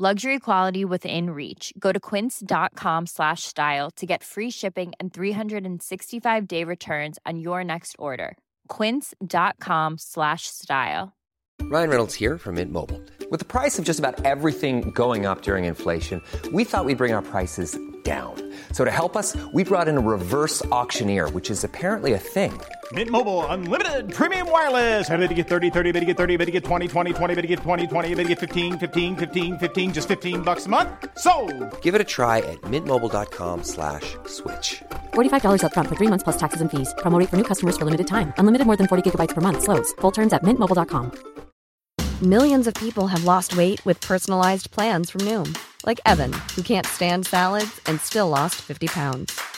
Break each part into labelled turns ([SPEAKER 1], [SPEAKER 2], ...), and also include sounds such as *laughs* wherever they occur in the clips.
[SPEAKER 1] Luxury quality within reach. Go to quince.com slash style to get free shipping and 365 day returns on your next order. Quince.com slash style.
[SPEAKER 2] Ryan Reynolds here from Mint Mobile. With the price of just about everything going up during inflation, we thought we'd bring our prices down. So to help us, we brought in a reverse auctioneer, which is apparently a thing.
[SPEAKER 3] Mint Mobile unlimited premium wireless. Ready to get 30, 30, bit to get 30, bit to get 20, 20, 20, bit to get 20, 20, bit to get 15, 15, 15, 15 just 15 bucks a month. So,
[SPEAKER 2] Give it a try at mintmobile.com slash switch.
[SPEAKER 4] $45 upfront for three months plus taxes and fees. Promo rate for new customers for limited time. Unlimited more than 40 gigabytes per month. Slows. Full terms at mintmobile.com.
[SPEAKER 5] Millions of people have lost weight with personalized plans from Noom, like Evan, who can't stand salads and still lost 50 pounds.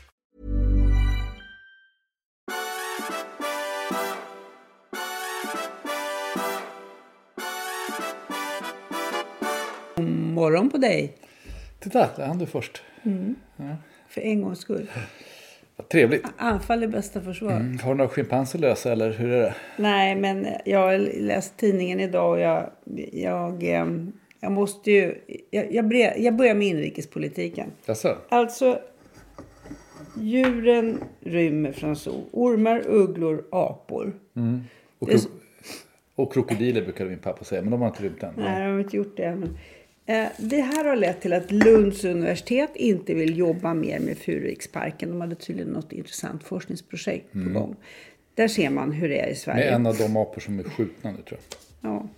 [SPEAKER 6] Morgon på dig.
[SPEAKER 7] Titta, där hann du först.
[SPEAKER 6] För en gångs skull.
[SPEAKER 7] Vad trevligt.
[SPEAKER 6] Anfall är bästa försvar.
[SPEAKER 7] Mm, Har du några schimpanser lösa eller hur är det?
[SPEAKER 6] Nej, men jag har läst tidningen idag och jag, jag, ehm, jag måste ju... Jag, jag, börjar, jag börjar med inrikespolitiken.
[SPEAKER 7] Jaså?
[SPEAKER 6] Alltså, djuren rymmer från zoo. Ormar, ugglor, apor.
[SPEAKER 7] Och,
[SPEAKER 6] Det är
[SPEAKER 7] kro- och krokodiler brukade min pappa säga, men de har inte rymt än.
[SPEAKER 6] Nej, de har inte gjort det än. Eh, det här har lett till att Lunds universitet inte vill jobba mer med Furuviksparken. De hade tydligen något intressant forskningsprojekt på gång. Där ser man hur det är i Sverige.
[SPEAKER 7] Med en av de apor som är skjutna nu tror jag.
[SPEAKER 6] Ja.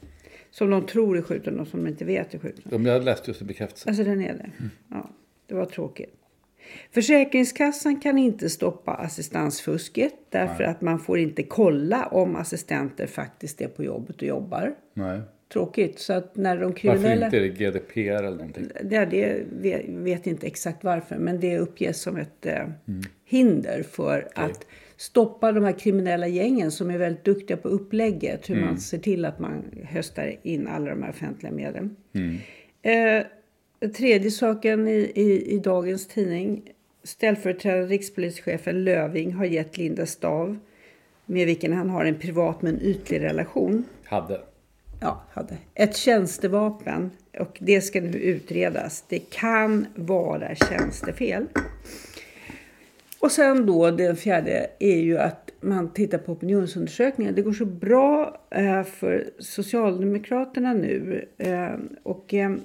[SPEAKER 6] Som de tror är skjuten och som de inte vet är skjuten.
[SPEAKER 7] De jag läste just en bekräftelse.
[SPEAKER 6] Alltså den är det. Ja, det var tråkigt. Försäkringskassan kan inte stoppa assistansfusket därför att man får inte kolla om assistenter faktiskt är på jobbet och jobbar.
[SPEAKER 7] Nej.
[SPEAKER 6] Tråkigt. Så att när de
[SPEAKER 7] Varför
[SPEAKER 6] kriminella...
[SPEAKER 7] inte? Är det GDPR eller någonting?
[SPEAKER 6] Det, det vet, vet inte exakt varför, men det uppges som ett eh,
[SPEAKER 7] Mm.
[SPEAKER 6] hinder för att stoppa de här kriminella gängen som är väldigt duktiga på upplägget. Hur
[SPEAKER 7] Mm.
[SPEAKER 6] man ser till att man höstar in alla de här offentliga medlen.
[SPEAKER 7] Mm.
[SPEAKER 6] Eh, tredje saken i, i, i dagens tidning. Ställföreträdande rikspolischefen Löving har gett Linda Stav, med vilken han har en privat men ytlig relation,
[SPEAKER 7] Hade
[SPEAKER 6] ja, hade ett tjänstevapen och det ska nu utredas. Det kan vara tjänstefel. Och sen då den fjärde är ju att man tittar på opinionsundersökningar. Det går så bra eh, för Socialdemokraterna nu. Eh, och eh,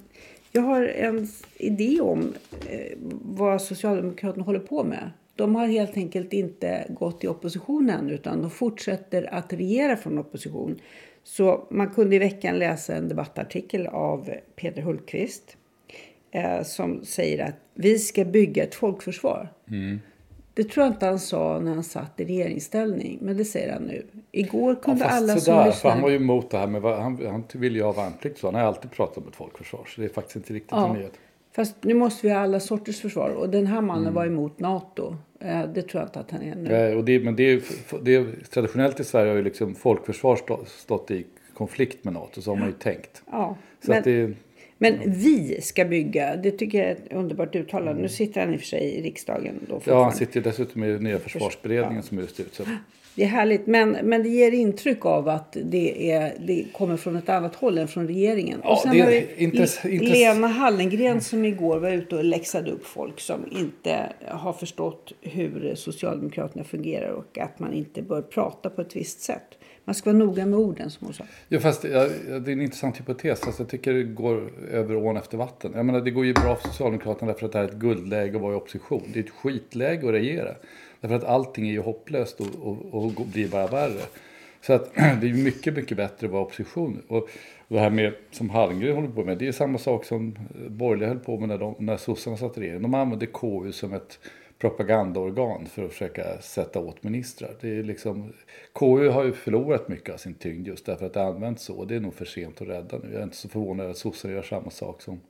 [SPEAKER 6] jag har en idé om vad Socialdemokraterna håller på med. De har helt enkelt inte gått i opposition än utan de fortsätter att regera från opposition. Så man kunde i veckan läsa en debattartikel av Peter Hultqvist eh, som säger att vi ska bygga ett folkförsvar. Det tror jag inte han sa när han satt i regeringsställning, men det säger han nu. Igår
[SPEAKER 7] Ja,
[SPEAKER 6] kunde alla
[SPEAKER 7] fast
[SPEAKER 6] som
[SPEAKER 7] sådär, för
[SPEAKER 6] lyssnade...
[SPEAKER 7] han var ju emot det här med, han, han vill ju ha värnplikt så han har alltid pratat om ett folkförsvar. Så det är faktiskt inte riktigt
[SPEAKER 6] Ja.
[SPEAKER 7] en nyhet.
[SPEAKER 6] Fast nu måste vi ha alla sorters försvar och den här
[SPEAKER 7] Mm.
[SPEAKER 6] mannen var emot NATO. Eh, Det tror jag inte att han är nu.
[SPEAKER 7] Och det, men det är, det är, traditionellt i Sverige har ju liksom folkförsvar stå, stått i konflikt med NATO. Så har man ju tänkt.
[SPEAKER 6] Ja,
[SPEAKER 7] Så
[SPEAKER 6] men,
[SPEAKER 7] det,
[SPEAKER 6] men vi ska bygga, det tycker jag är ett underbart uttalande. Nu sitter han i och för sig i riksdagen då
[SPEAKER 7] ja, han sitter dessutom i nya försvarsberedningen som är just utsedd. *laughs*
[SPEAKER 6] Det är härligt, men, men det ger intryck av att det, är, det kommer från ett annat håll än från regeringen.
[SPEAKER 7] Ja,
[SPEAKER 6] och sen
[SPEAKER 7] det är
[SPEAKER 6] har vi
[SPEAKER 7] intress-
[SPEAKER 6] Lena Hallengren som igår var ute och läxade upp folk som inte har förstått hur Socialdemokraterna fungerar och att man inte bör prata på ett visst sätt. Man ska vara noga med orden som hon sa.
[SPEAKER 7] Ja, fast det är en intressant hypotes. Fast jag tycker det går över ån efter vatten. Jag menar, det går ju bra för Socialdemokraterna därför att det här är ett guldläge att vara i opposition. Det är ett skitläge att regera. Därför att allting är ju hopplöst och, och, och blir bara värre. Så att *clears throat* det är mycket, mycket bättre att vara opposition. Och det här med, som Hallgren håller på med, det är samma sak som eh, borgerliga höll på med när, de, när sossarna satt i regeringen. De använde KU som ett propagandaorgan för att försöka sätta åt ministrar. Det är liksom, KU har ju förlorat mycket av sin tyngd just därför att det används så. Det är nog för sent att rädda nu. Jag är inte så förvånad att sossarna gör samma sak som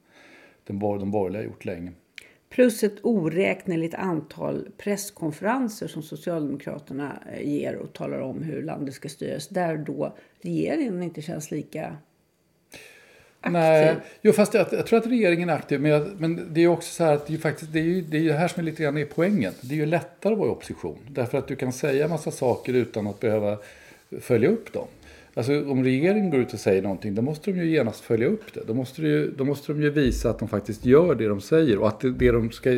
[SPEAKER 7] den, de borgerliga har gjort länge.
[SPEAKER 6] Plus ett oräkneligt antal presskonferenser som Socialdemokraterna eh, ger och talar om hur landet ska styras. Där då regeringen inte känns lika aktiv.
[SPEAKER 7] Nej, jo, fast jag, jag, tror att regeringen är aktiv. Men, jag, men det är också så här att det är, faktiskt, det är ju det, är ju här som är lite grann är poängen. Det är ju lättare att vara i opposition. Därför att du kan säga en massa saker utan att behöva följa upp dem. Alltså om regeringen går ut och säger någonting, då måste de ju genast följa upp det. Då måste, det ju, då måste de ju visa att de faktiskt gör det de säger och att det, det, de, ska,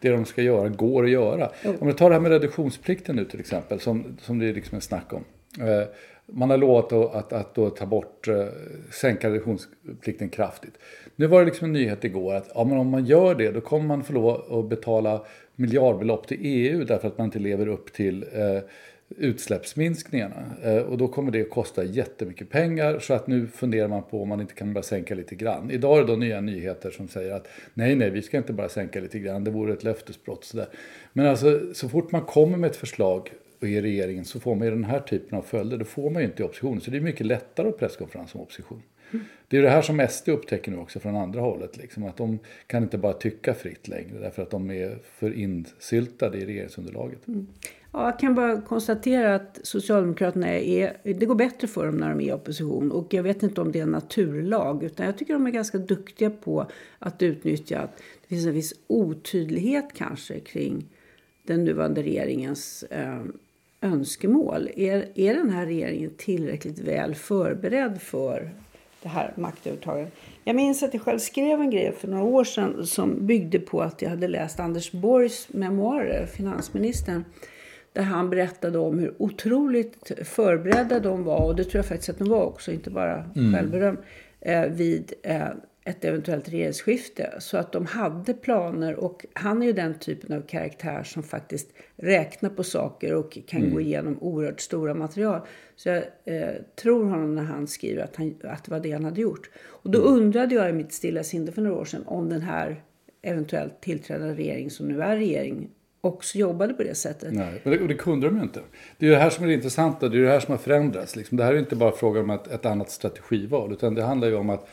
[SPEAKER 7] det de ska göra går att göra. Mm. Om du tar det här med reduktionsplikten nu till exempel, som, som det är liksom en snack om. Eh, man har lovat att, att, att då ta bort, eh, sänka reduktionsplikten kraftigt. Nu var det liksom en nyhet igår att ja, men om man gör det då kommer man få lov att betala miljardbelopp till EU därför att man inte lever upp till eh, utsläppsminskningarna. Eh, och då kommer det att kosta jättemycket pengar så att nu funderar man på om man inte kan bara sänka lite grann. Idag är det då nya nyheter som säger att nej, nej, vi ska inte bara sänka lite grann, det vore ett löftesbrott. Sådär. Men alltså så fort man kommer med ett förslag i regeringen så får man ju den här typen av följder. Det får man ju inte i opposition. Så det är mycket lättare att presskonferens som opposition. Mm. Det är det här som SD upptäcker nu också från andra hållet. Liksom, att de kan inte bara tycka fritt längre därför att de är för insyltade i regeringsunderlaget. Mm.
[SPEAKER 6] Ja, jag kan bara konstatera att Socialdemokraterna är, det går bättre för dem när de är i opposition. Och jag vet inte om det är en naturlag, utan jag tycker de är ganska duktiga på att utnyttja att det finns en viss otydlighet kanske kring den nuvarande regeringens eh, önskemål. Är, är den här regeringen tillräckligt väl förberedd för det här maktövertagandet? Jag minns att jag själv skrev en grej för några år sedan som byggde på att jag hade läst Anders Borgs memoarer, finansministern där han berättade om hur otroligt förberedda de var, och det tror jag faktiskt att de var också, inte bara mm. självberöm, eh, vid eh, ett eventuellt regeringsskifte. Så att de hade planer och han är ju den typen av karaktär som faktiskt räknar på saker och kan mm. gå igenom oerhört stora material. Så jag eh, tror honom när han skriver att, han, att det var det han hade gjort. Och då mm. undrade jag i mitt stilla sinne för några år sedan om den här eventuellt tillträdande regering som nu är regering också jobbade på det sättet.
[SPEAKER 7] Nej, och det, och det kunde de ju inte. Det är det här som är det intressanta, det är det här som har förändrats. Liksom. Det här är inte bara fråga om ett, ett annat strategival, utan det handlar ju om att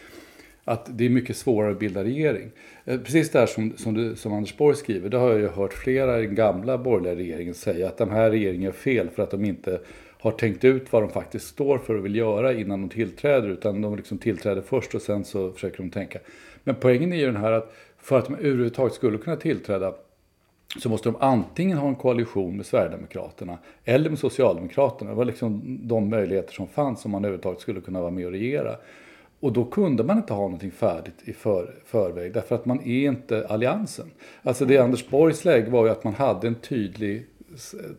[SPEAKER 7] att det är mycket svårare att bilda regering. Eh, precis det här som, som, du, som Anders Borg skriver, det har jag ju hört flera i den gamla borgerliga regeringen säga att den här regeringen gör fel för att de inte har tänkt ut vad de faktiskt står för och vill göra innan de tillträder utan de liksom tillträder först och sen så försöker de tänka. Men poängen är ju den här att för att de överhuvudtaget skulle kunna tillträda så måste de antingen ha en koalition med Sverigedemokraterna eller med Socialdemokraterna. Det var liksom de möjligheter som fanns om man överhuvudtaget skulle kunna vara med och regera. Och då kunde man inte ha någonting färdigt i för, förväg därför att man är inte alliansen. Alltså det Anders Borgs läge var ju att man hade en tydlig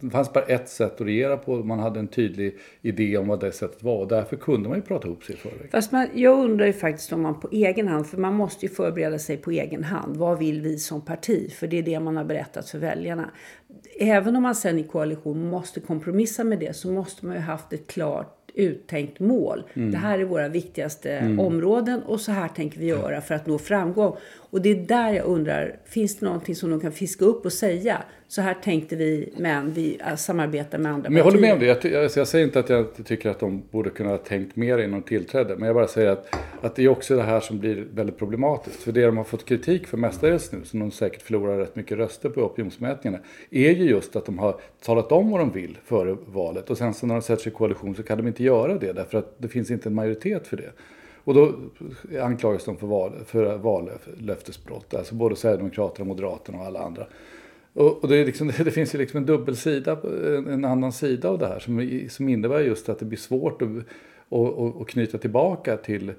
[SPEAKER 7] det fanns bara ett sätt att regera på. Man hade en tydlig idé om vad det sättet var. Och därför kunde man ju prata ihop sig i förväg.
[SPEAKER 6] Fast man, jag undrar ju faktiskt om man på egen hand, för man måste ju förbereda sig på egen hand. Vad vill vi som parti? För det är det man har berättat för väljarna. Även om man sen i koalition måste kompromissa med det så måste man ju haft ett klart uttänkt mål. Mm. Det här är våra viktigaste mm. områden och så här tänker vi göra för att nå framgång. Och det är där jag undrar, finns det någonting som de kan fiska upp och säga? Så här tänkte vi, men vi äh, samarbetar med andra
[SPEAKER 7] men jag partier. håller med om det. Jag, alltså jag säger inte att jag tycker att de borde kunna ha tänkt mer innan de tillträdde. Men jag bara säger att, att det är också det här som blir väldigt problematiskt. För det de har fått kritik för mestadels nu, som de säkert förlorar rätt mycket röster på opinionsmätningarna, är ju just att de har talat om vad de vill före valet. Och sen så när de sätter sig i koalition så kan de inte göra det därför att det finns inte en majoritet för det. Och då anklagas de för, val, för vallöftesbrott, alltså både Sverigedemokraterna, Moderaterna och alla andra. Och, och det, liksom, *laughs* det, finns ju liksom en dubbelsida, en, en annan sida av det här som, som innebär just att det blir svårt att, att, att knyta tillbaka till,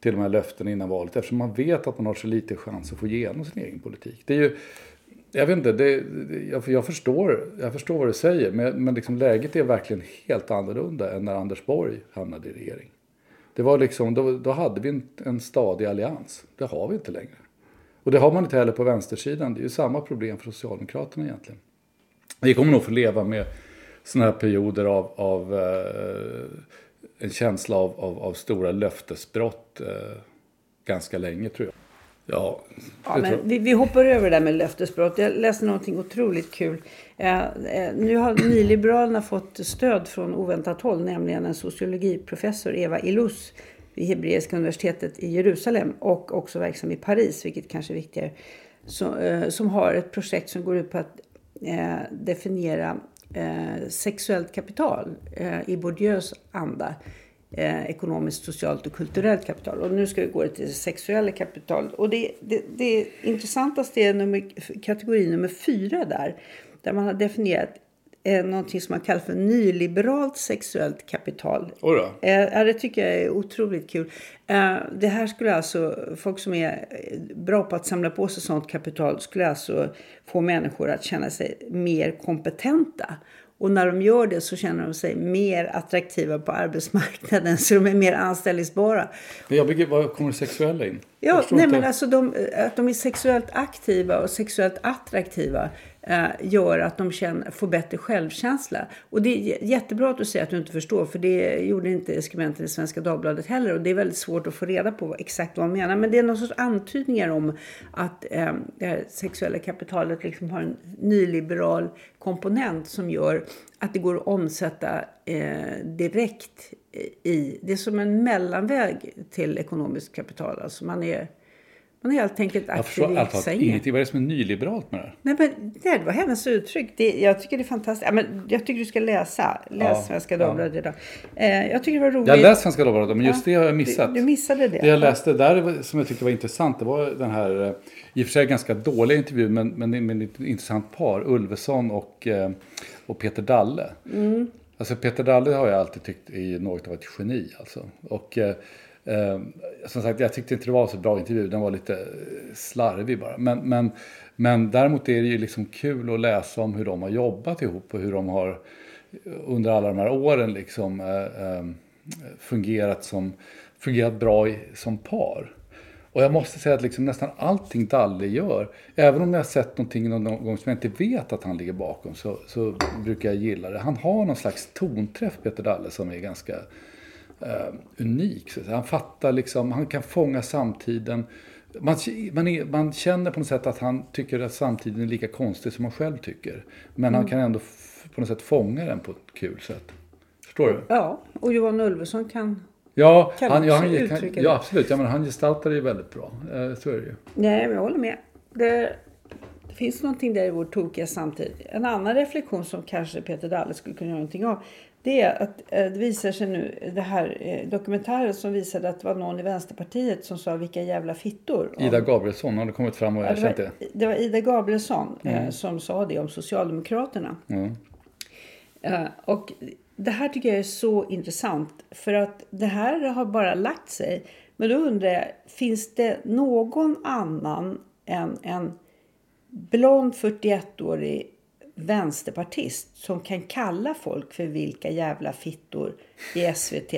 [SPEAKER 7] till de här löftena innan valet eftersom man vet att man har så lite chans att få igenom sin egen politik. Det är ju, jag vet inte, det, jag, jag, förstår, jag förstår vad du säger men, men liksom läget är verkligen helt annorlunda än när Anders Borg hamnade i regering. Det var liksom, då, då hade vi en, en stadig allians. Det har vi inte längre. Och det har man inte heller på vänstersidan. Det är ju samma problem för Socialdemokraterna egentligen. Vi kommer nog få leva med sådana här perioder av, av eh, en känsla av, av, av stora löftesbrott eh, ganska länge tror jag. Ja,
[SPEAKER 6] Ja, men vi, vi hoppar över det där med löftesbrott. Jag läste någonting otroligt kul. Eh, eh, nu har nyliberalerna fått stöd från oväntat håll, nämligen en sociologiprofessor, Eva Ilous, vid Hebreiska universitetet i Jerusalem och också verksam i Paris, vilket kanske är viktigare, så, eh, som har ett projekt som går ut på att eh, definiera eh, sexuellt kapital i Bourdieus anda. Eh, ekonomiskt, socialt och kulturellt kapital. Och nu ska vi gå till det sexuella kapital. Och det, det, det intressantaste är nummer, kategori nummer fyra där. Där man har definierat eh, någonting som man kallar för nyliberalt sexuellt kapital. Eh, ja, det tycker jag är otroligt kul. Eh, det här skulle alltså, folk som är bra på att samla på sig sånt kapital skulle alltså få människor att känna sig mer kompetenta. Och när de gör det så känner de sig mer attraktiva på arbetsmarknaden så de är mer anställningsbara.
[SPEAKER 7] Men jag begriper, var kommer det sexuella in?
[SPEAKER 6] Ja, nej
[SPEAKER 7] inte.
[SPEAKER 6] men alltså de, att de är sexuellt aktiva och sexuellt attraktiva Eh, gör att de känner, får bättre självkänsla. Och det är jättebra att du säger att du inte förstår för det gjorde inte skribenten i Svenska Dagbladet heller och det är väldigt svårt att få reda på vad- exakt vad han menar. Men det är någon sorts antydningar om att eh, det här sexuella kapitalet liksom har en nyliberal komponent som gör att det går att omsätta eh, direkt i... Det är som en mellanväg till ekonomiskt kapital. Alltså man är, man är helt enkelt
[SPEAKER 7] Jag
[SPEAKER 6] aktiv
[SPEAKER 7] förstår
[SPEAKER 6] i sängen.
[SPEAKER 7] ingenting. Vad är det som är nyliberalt med det här?
[SPEAKER 6] Nej, men det var hennes uttryck. Det, jag tycker det är fantastiskt. Ja, men jag tycker du ska läsa. Läs
[SPEAKER 7] Ja,
[SPEAKER 6] Svenska
[SPEAKER 7] ja.
[SPEAKER 6] Dagbladet idag. Eh, jag tycker det var roligt.
[SPEAKER 7] Jag har läst Svenska Dagbladet, men just
[SPEAKER 6] Ja,
[SPEAKER 7] det har jag missat.
[SPEAKER 6] Du, du missade det.
[SPEAKER 7] Det jag läste där som jag tyckte var intressant, det var den här, eh, i och för sig ganska dåliga intervjun, men, men med ett intressant par, Ulveson och, eh, och Peter Dalle.
[SPEAKER 6] Mm.
[SPEAKER 7] Alltså Peter Dalle har jag alltid tyckt är något av ett geni alltså. Och eh, som sagt, jag tyckte inte det var så bra intervju, den var lite eh, slarvig bara. Men, men, men däremot är det ju liksom kul att läsa om hur de har jobbat ihop och hur de har eh, under alla de här åren liksom eh, eh, fungerat, som, fungerat bra i, som par. Och jag måste säga att liksom nästan allting Dalle gör, även om jag har sett någonting någon gång som jag inte vet att han ligger bakom, så, så brukar jag gilla det. Han har någon slags tonträff, Peter Dalle, som är ganska eh, unik. Att säga. han fattar liksom, han kan fånga samtiden. Man, man, är, man känner på något sätt att han tycker att samtiden är lika konstig som man själv tycker. Men han kan ändå på något sätt fånga den på ett kul sätt. Förstår du?
[SPEAKER 6] Ja, och Johan Ulveson kan...
[SPEAKER 7] Ja,
[SPEAKER 6] Kan
[SPEAKER 7] han, ja, han, kan, ja absolut. Ja, men han gestaltar det ju väldigt bra. Eh, så är det ju.
[SPEAKER 6] Nej, men jag håller med. Det, det finns någonting där i vår tokiga samtid. En annan reflektion som kanske Peter Dalle skulle kunna göra någonting av. Det är att eh, det visar sig nu, det här eh, dokumentären som visade att det var någon i Vänsterpartiet som sa vilka jävla fittor.
[SPEAKER 7] Ida Gabrielsson har det kommit fram och erkänt det.
[SPEAKER 6] var, det var Ida Gabrielsson eh, som sa det om Socialdemokraterna.
[SPEAKER 7] Mm.
[SPEAKER 6] Och det här tycker jag är så intressant. För att det här har bara lagt sig. Men då undrar jag, finns det någon annan än en blond 41-årig vänsterpartist som kan kalla folk för vilka jävla fittor i SVT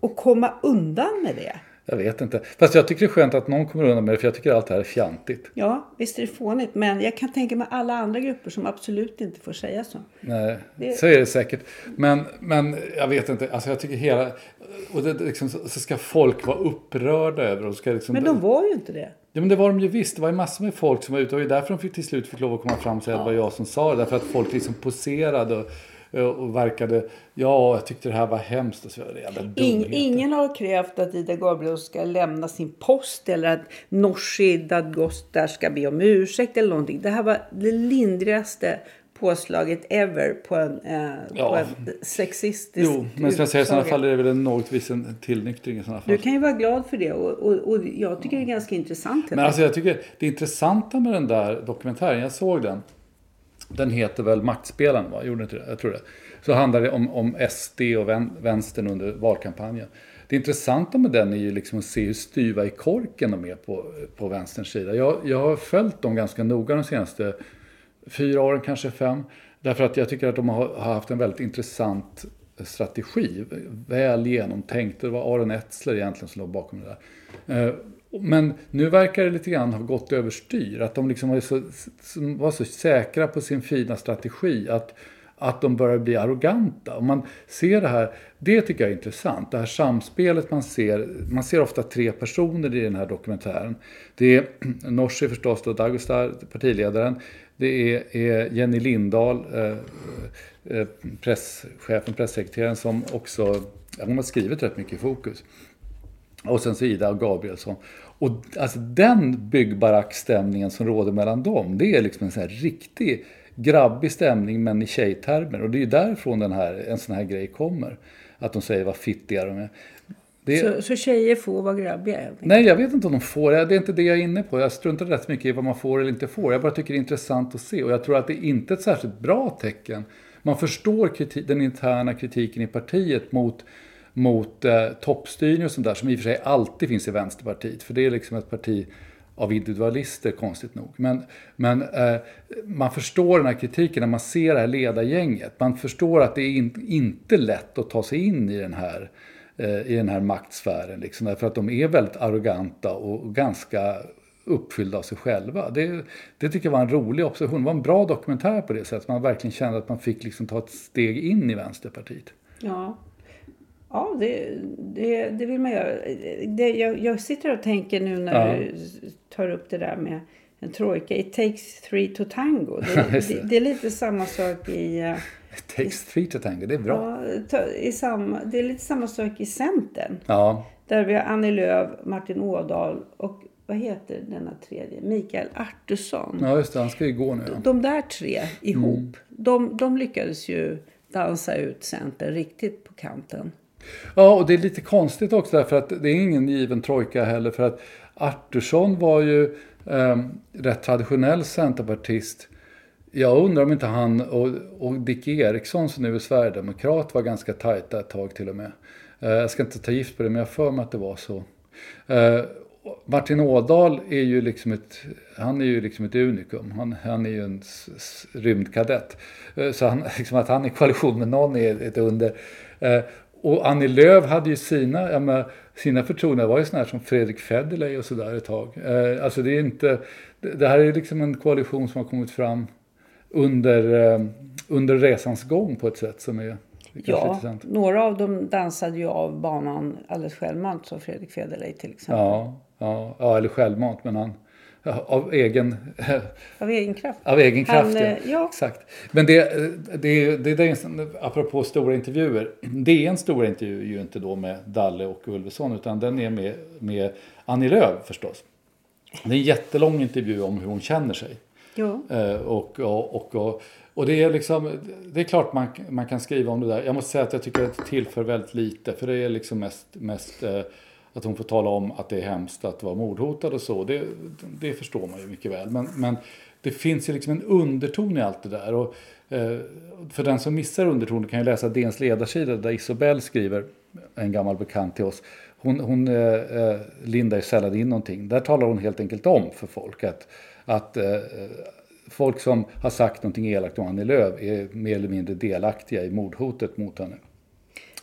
[SPEAKER 6] och komma undan med det?
[SPEAKER 7] Jag vet inte. Fast jag tycker det är skönt att någon kommer undan med det, för jag tycker allt det här är fjantigt.
[SPEAKER 6] Ja, visst är det fånigt. Men jag kan tänka mig alla andra grupper som absolut inte får säga så.
[SPEAKER 7] Nej,
[SPEAKER 6] Det-
[SPEAKER 7] så är det säkert. Men, men jag vet inte, alltså jag tycker hela... Och det, liksom, så så ska folk vara upprörda över och ska liksom...
[SPEAKER 6] Men de var ju inte det.
[SPEAKER 7] Ja men det var de ju visst. Det var ju massor med folk som var ute. Och det var ju därför de fick, till slut fick lov att komma fram och säga att det var jag som sa det. Därför att folk liksom poserade och, och verkade... Ja, jag tyckte det här var hemskt. Och så var
[SPEAKER 6] In, ingen har krävt att Ida Gabriel ska lämna sin post eller att Nooshi Dadgostar ska be om ursäkt eller någonting. Det här var det lindrigaste påslaget ever på en, eh,
[SPEAKER 7] Ja.
[SPEAKER 6] på en sexistisk
[SPEAKER 7] Jo, men som jag säger i sådana fall är det väl en något vis en tillnyktring i sådana fall.
[SPEAKER 6] Du kan ju vara glad för det och, och, och jag tycker det är ganska intressant.
[SPEAKER 7] Men alltså jag tycker det intressanta med den där dokumentären, jag såg den. Den heter väl Maktspelaren, va? Gjorde inte det? Jag tror det. Så handlar det om, om SD och vän, vänstern under valkampanjen. Det intressanta med den är ju liksom att se hur styva i korken de är på, på vänsterns sida. Jag, jag har följt dem ganska noga de senaste fyra åren, kanske fem. Därför att jag tycker att de har haft en väldigt intressant strategi. Väl genomtänkt. Det var Aron Etzler egentligen som låg bakom det där. Eh, men nu verkar det lite grann ha gått överstyr. Att de liksom var så- var så säkra på sin fina strategi. Att, att de börjar bli arroganta. Och man ser det här, det tycker jag är intressant, det här samspelet man ser. Man ser ofta tre personer i den här dokumentären. Det är *clears throat* Nooshi förstås, då, Dagostar, partiledaren. Det är, är Jenny Lindahl, eh, eh presschefen, pressekreteraren som också, hon har skrivit rätt mycket i fokus. Och sen så Ida Gabrielsson. Och alltså den byggbarackstämningen som råder mellan dem, det är liksom en sån här riktig grabbig stämning men i tjejtermer. Och det är ju därifrån den här, en sån här grej kommer. Att de säger vad fittiga de är.
[SPEAKER 6] Det... Så, så tjejer får vara grabbiga?
[SPEAKER 7] Nej, jag vet inte om de får. Det är inte det jag är inne på. Jag struntar rätt mycket i vad man får eller inte får. Jag bara tycker det är intressant att se. Och jag tror att det är inte ett särskilt bra tecken. Man förstår kritik, den interna kritiken i partiet mot mot eh, toppstyrning och sånt där som i och för sig alltid finns i Vänsterpartiet. För det är liksom ett parti av individualister, konstigt nog. Men, men eh, man förstår den här kritiken när man ser det här ledargänget. Man förstår att det är in, inte lätt att ta sig in i den här, eh, i den här maktsfären. Liksom, därför att de är väldigt arroganta och ganska uppfyllda av sig själva. Det, det tycker jag var en rolig observation. Det var en bra dokumentär på det sättet. Man verkligen kände att man fick liksom ta ett steg in i Vänsterpartiet.
[SPEAKER 6] Ja, Ja, det, det, det vill man göra. Det, jag, jag sitter och tänker nu när ja. du tar upp det där med en trojka. It takes three to tango. Det, *laughs* det, är lite samma sak i...
[SPEAKER 7] Eh, It takes three to tango, det är bra.
[SPEAKER 6] Ja, i samma, det är lite samma sak i Centern.
[SPEAKER 7] Ja.
[SPEAKER 6] Där vi har Annie Lööf, Martin Ådahl och vad heter denna tredje? Mikael Artusson.
[SPEAKER 7] Ja, just det. Han ska ju gå nu.
[SPEAKER 6] Ja. De där tre ihop, mm. de, de lyckades ju dansa ut Centern riktigt på kanten.
[SPEAKER 7] Ja, och det är lite konstigt också därför att det är ingen given trojka heller för att Artursson var ju eh, rätt traditionell centerpartist. Jag undrar om inte han och, och Dick Eriksson som nu är sverigedemokrat var ganska tajta ett tag till och med. Eh, jag ska inte ta gift på det men jag för mig att det var så. Eh, Martin Ådahl är ju liksom ett, han är ju liksom ett unikum. Han, han är ju en rymdkadett. Eh, så han, *laughs* liksom att han är i koalition med någon är ett under. Eh, och Annie Lööf hade ju sina, jag menar, sina förtroenden var ju sådana här som Fredrik Federley och sådär ett tag. Eh, alltså det är inte, det här är liksom en koalition som har kommit fram under, eh, under resans gång på ett sätt som är
[SPEAKER 6] Ja, intressant. några av dem dansade ju av banan alldeles självmant, så Fredrik Federley till exempel.
[SPEAKER 7] Ja, ja, ja eller självmant, men han *laughs* av egen,
[SPEAKER 6] av egen kraft.
[SPEAKER 7] Av egen kraft, Han, ja. Eh, ja. Exakt. Men det, det, det, det är, apropå stora intervjuer. Det är en stor intervju ju inte då med Dalle och Ulveson utan den är med, med Annie Lööf förstås. Det är en jättelång intervju om hur hon känner sig.
[SPEAKER 6] Ja.
[SPEAKER 7] Eh, och, och, och, och, det är liksom, det är klart man, man kan skriva om det där. Jag måste säga att jag tycker att det tillför väldigt lite. För det är liksom mest, mest eh, att hon får tala om att det är hemskt att vara mordhotad och så. Det, det förstår man ju mycket väl. Men, men det finns ju liksom en underton i allt det där. Och, eh, för den som missar undertonen kan ju läsa DNs ledarsida där Isobel skriver, en gammal bekant till oss. Hon, hon eh, eh lindar ju sällan in någonting. Där talar hon helt enkelt om för folk att, att eh, folk som har sagt någonting elakt om Annie Lööf är mer eller mindre delaktiga i mordhotet mot henne.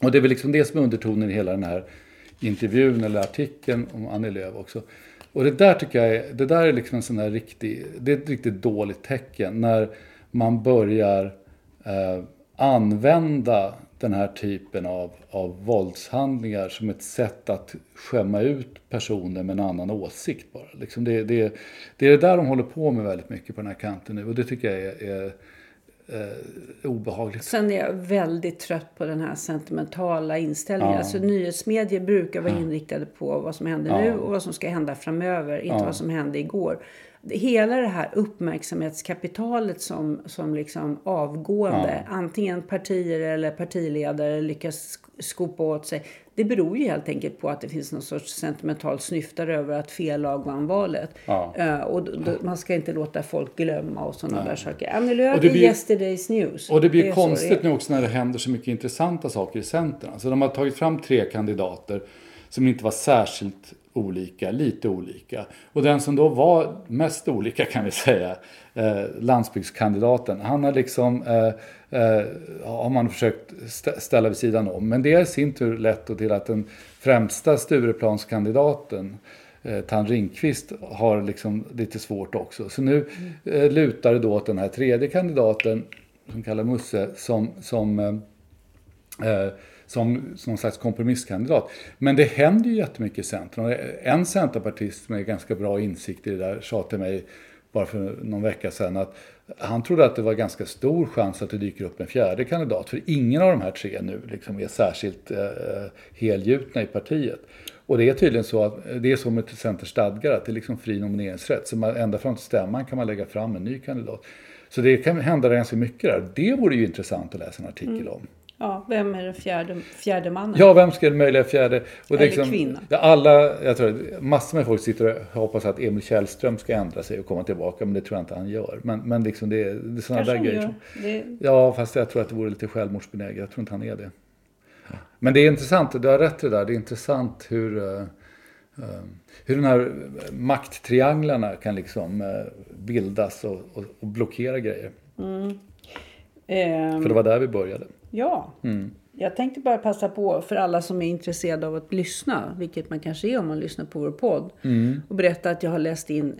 [SPEAKER 7] Och det är väl liksom det som är undertonen i hela den här intervjun eller artikeln om Annie Lööf också. Och det där tycker jag är, det där är liksom en sån där riktig, det är ett riktigt dåligt tecken när man börjar eh, använda den här typen av, av våldshandlingar som ett sätt att skämma ut personer med en annan åsikt bara. Liksom det, det, det är det där de håller på med väldigt mycket på den här kanten nu och det tycker jag är, är eh, obehagligt.
[SPEAKER 6] Sen är jag väldigt trött på den här sentimentala inställningen. Ja. Alltså nyhetsmedier brukar vara inriktade på vad som händer ja. nu och vad som ska hända framöver, inte ja. vad som hände igår. Hela det här uppmärksamhetskapitalet som, som liksom avgående, antingen partier eller partiledare lyckas skopa åt sig. Det beror ju helt enkelt på att det finns någon sorts sentimental snyftare över att fel lag vann valet. Ja. Uh, och då, man ska inte låta folk glömma och sådana där saker. Annie Lööf är yesterday's news.
[SPEAKER 7] Och det blir det konstigt nu också när det händer så mycket intressanta saker i Centern. Alltså de har tagit fram tre kandidater som inte var särskilt olika, lite olika. Och den som då var mest olika kan vi säga, eh, landsbygdskandidaten, han har liksom eh, eh, har man försökt ställa vid sidan om. Men det i sin tur lett till att den främsta Stureplanskandidaten eh, Tan Ringqvist har liksom lite svårt också. Så nu eh, lutar det då åt den här tredje kandidaten som kallar Musse, som, som, eh, som, som någon slags kompromisskandidat. Men det händer ju jättemycket i Centern. En centerpartist med ganska bra insikt i det där sa till mig bara för någon vecka sedan att han trodde att det var ganska stor chans att det dyker upp en fjärde kandidat. För ingen av de här tre nu liksom är särskilt eh, helgjutna i partiet. Och det är tydligen så att det är så med Centerns stadgar att det är liksom fri nomineringsrätt. Så man, ända fram till stämman kan man lägga fram en ny kandidat. Så det kan hända ganska mycket där. Det vore ju intressant att läsa en artikel mm. om.
[SPEAKER 6] Ja, vem är den fjärde, fjärde mannen?
[SPEAKER 7] Ja, vem ska den möjliga fjärde?
[SPEAKER 6] Och Eller liksom, kvinna.
[SPEAKER 7] Alla, jag tror massor med folk sitter och hoppas att Emil Källström ska ändra sig och komma tillbaka, men det tror jag inte han gör. Men, men liksom det, det är sådana där grejer. Som, det... Ja, fast jag tror att det vore lite självmordsbenäget. Jag tror inte han är det. Men det är intressant, du har rätt i det där, det är intressant hur, uh, hur den här makttrianglarna kan liksom uh, bildas och, och, och, blockera grejer. Mm. Um, För det var där vi började.
[SPEAKER 6] Ja. Mm. Jag tänkte bara passa på för alla som är intresserade av att lyssna, vilket man kanske är om man lyssnar på vår podd, mm. och berätta att jag har läst in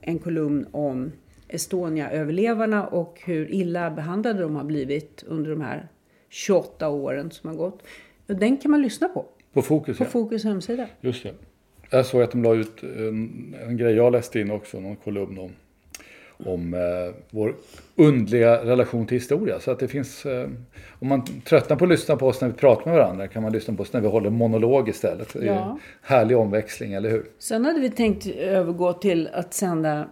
[SPEAKER 6] en kolumn om Estonia-överlevarna och hur illa behandlade de har blivit under de här 28 åren som har gått. Den kan man lyssna på.
[SPEAKER 7] På Fokus,
[SPEAKER 6] På ja. Fokus hemsida.
[SPEAKER 7] Just det. Jag såg att de la ut en, en grej jag läste in också, någon kolumn om, om eh, vår undliga relation till historia. Så att det finns, eh, om man tröttnar på att lyssna på oss när vi pratar med varandra kan man lyssna på oss när vi håller monolog istället. Ja. härlig omväxling, eller hur?
[SPEAKER 6] Sen hade vi tänkt övergå till att sända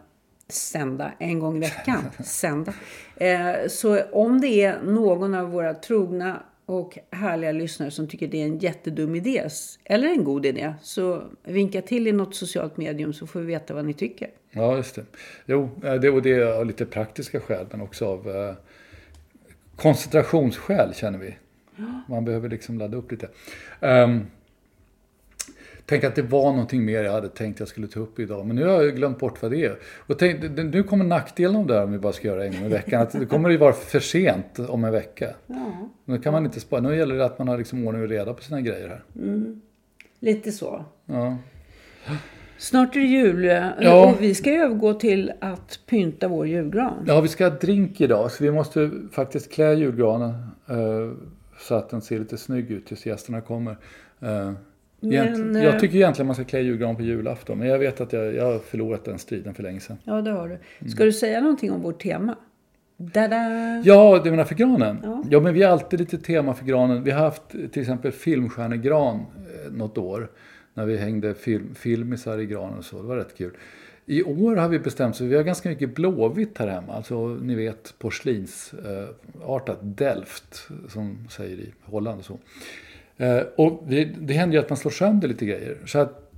[SPEAKER 6] sända en gång i veckan. *laughs* sända. Eh, så om det är någon av våra trogna och härliga lyssnare som tycker det är en jättedum idé eller en god idé så vinka till i något socialt medium så får vi veta vad ni tycker.
[SPEAKER 7] Ja, just det. Jo, eh, det, och det är av lite praktiska skäl men också av eh, koncentrationsskäl känner vi. Man behöver liksom ladda upp lite. Um, Tänk att det var någonting mer jag hade tänkt jag skulle ta upp idag. Men nu har jag glömt bort vad det är. Och tänk, nu kommer nackdelen av det här om vi bara ska göra en gång i veckan. Att det kommer ju vara för sent om en vecka. Ja. Nu kan man inte spara. Nu gäller det att man har liksom ordning och reda på sina grejer här.
[SPEAKER 6] Mm. Lite så. Ja. Snart är det jul ja. och vi ska övergå till att pynta vår julgran.
[SPEAKER 7] Ja, vi ska ha drink idag så vi måste faktiskt klä julgranen eh, så att den ser lite snygg ut tills gästerna kommer. Eh, men, jag eh, tycker egentligen man ska klä julgran på julafton. Men jag vet att jag, jag har förlorat den striden för länge sedan.
[SPEAKER 6] Ja, det har du. Ska mm. du säga någonting om vårt tema? Da-da.
[SPEAKER 7] Ja, du menar för granen? Ja. ja, men vi har alltid lite tema för granen. Vi har haft till exempel filmstjärnegran eh, något år. När vi hängde film, filmisar i granen och så. Det var rätt kul. I år har vi bestämt oss, vi har ganska mycket blåvitt här hemma. Alltså ni vet porslinsartat, eh, Delft som säger i Holland och så. Eh, och det, det händer ju att man slår sönder lite grejer. Så att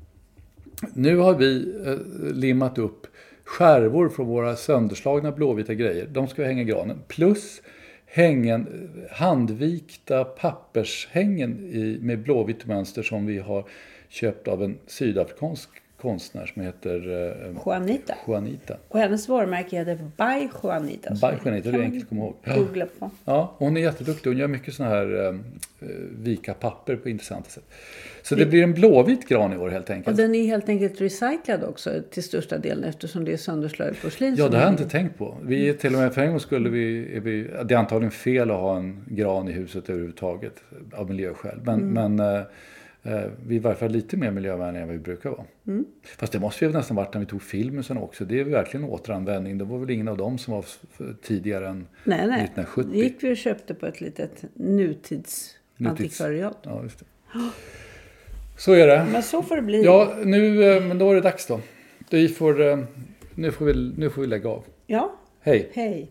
[SPEAKER 7] nu har vi eh, limmat upp skärvor från våra sönderslagna blåvita grejer. De ska vi hänga i granen. Plus hängen, handvikta pappershängen i, med blåvitt mönster som vi har köpt av en sydafrikansk konstnär som heter
[SPEAKER 6] eh, Juanita.
[SPEAKER 7] Juanita.
[SPEAKER 6] Och hennes varumärke heter By Juanita.
[SPEAKER 7] By Juanita, det är enkelt att komma ihåg.
[SPEAKER 6] Googla på.
[SPEAKER 7] Ja, hon är jätteduktig. Hon gör mycket sådana här eh, vika papper på intressanta sätt. Så det, det blir en blåvit gran i år helt enkelt.
[SPEAKER 6] Och den är helt enkelt recyclad också till största delen eftersom det är sönderslaget porslin.
[SPEAKER 7] Ja, det har jag inte tänkt på. Vi är till och med för en gång skulle vi, är vi, det är antagligen fel att ha en gran i huset överhuvudtaget av miljöskäl. Men, mm. men eh, Eh, vi är i varje fall lite mer miljövänliga än vad vi brukar vara. Mm. Fast det måste vi nästan varit när vi tog filmusen också. Det är verkligen återanvändning. Det var väl ingen av dem som var tidigare än nej, nej. 1970.
[SPEAKER 6] Det gick vi och köpte på ett litet nutidsantikvariat.
[SPEAKER 7] Ja, just det. Så är det.
[SPEAKER 6] Men så får det bli.
[SPEAKER 7] Ja, nu, eh, men då är det dags då. Vi får, eh, nu, får vi, nu får vi lägga av.
[SPEAKER 6] Ja.
[SPEAKER 7] Hej.
[SPEAKER 6] Hej.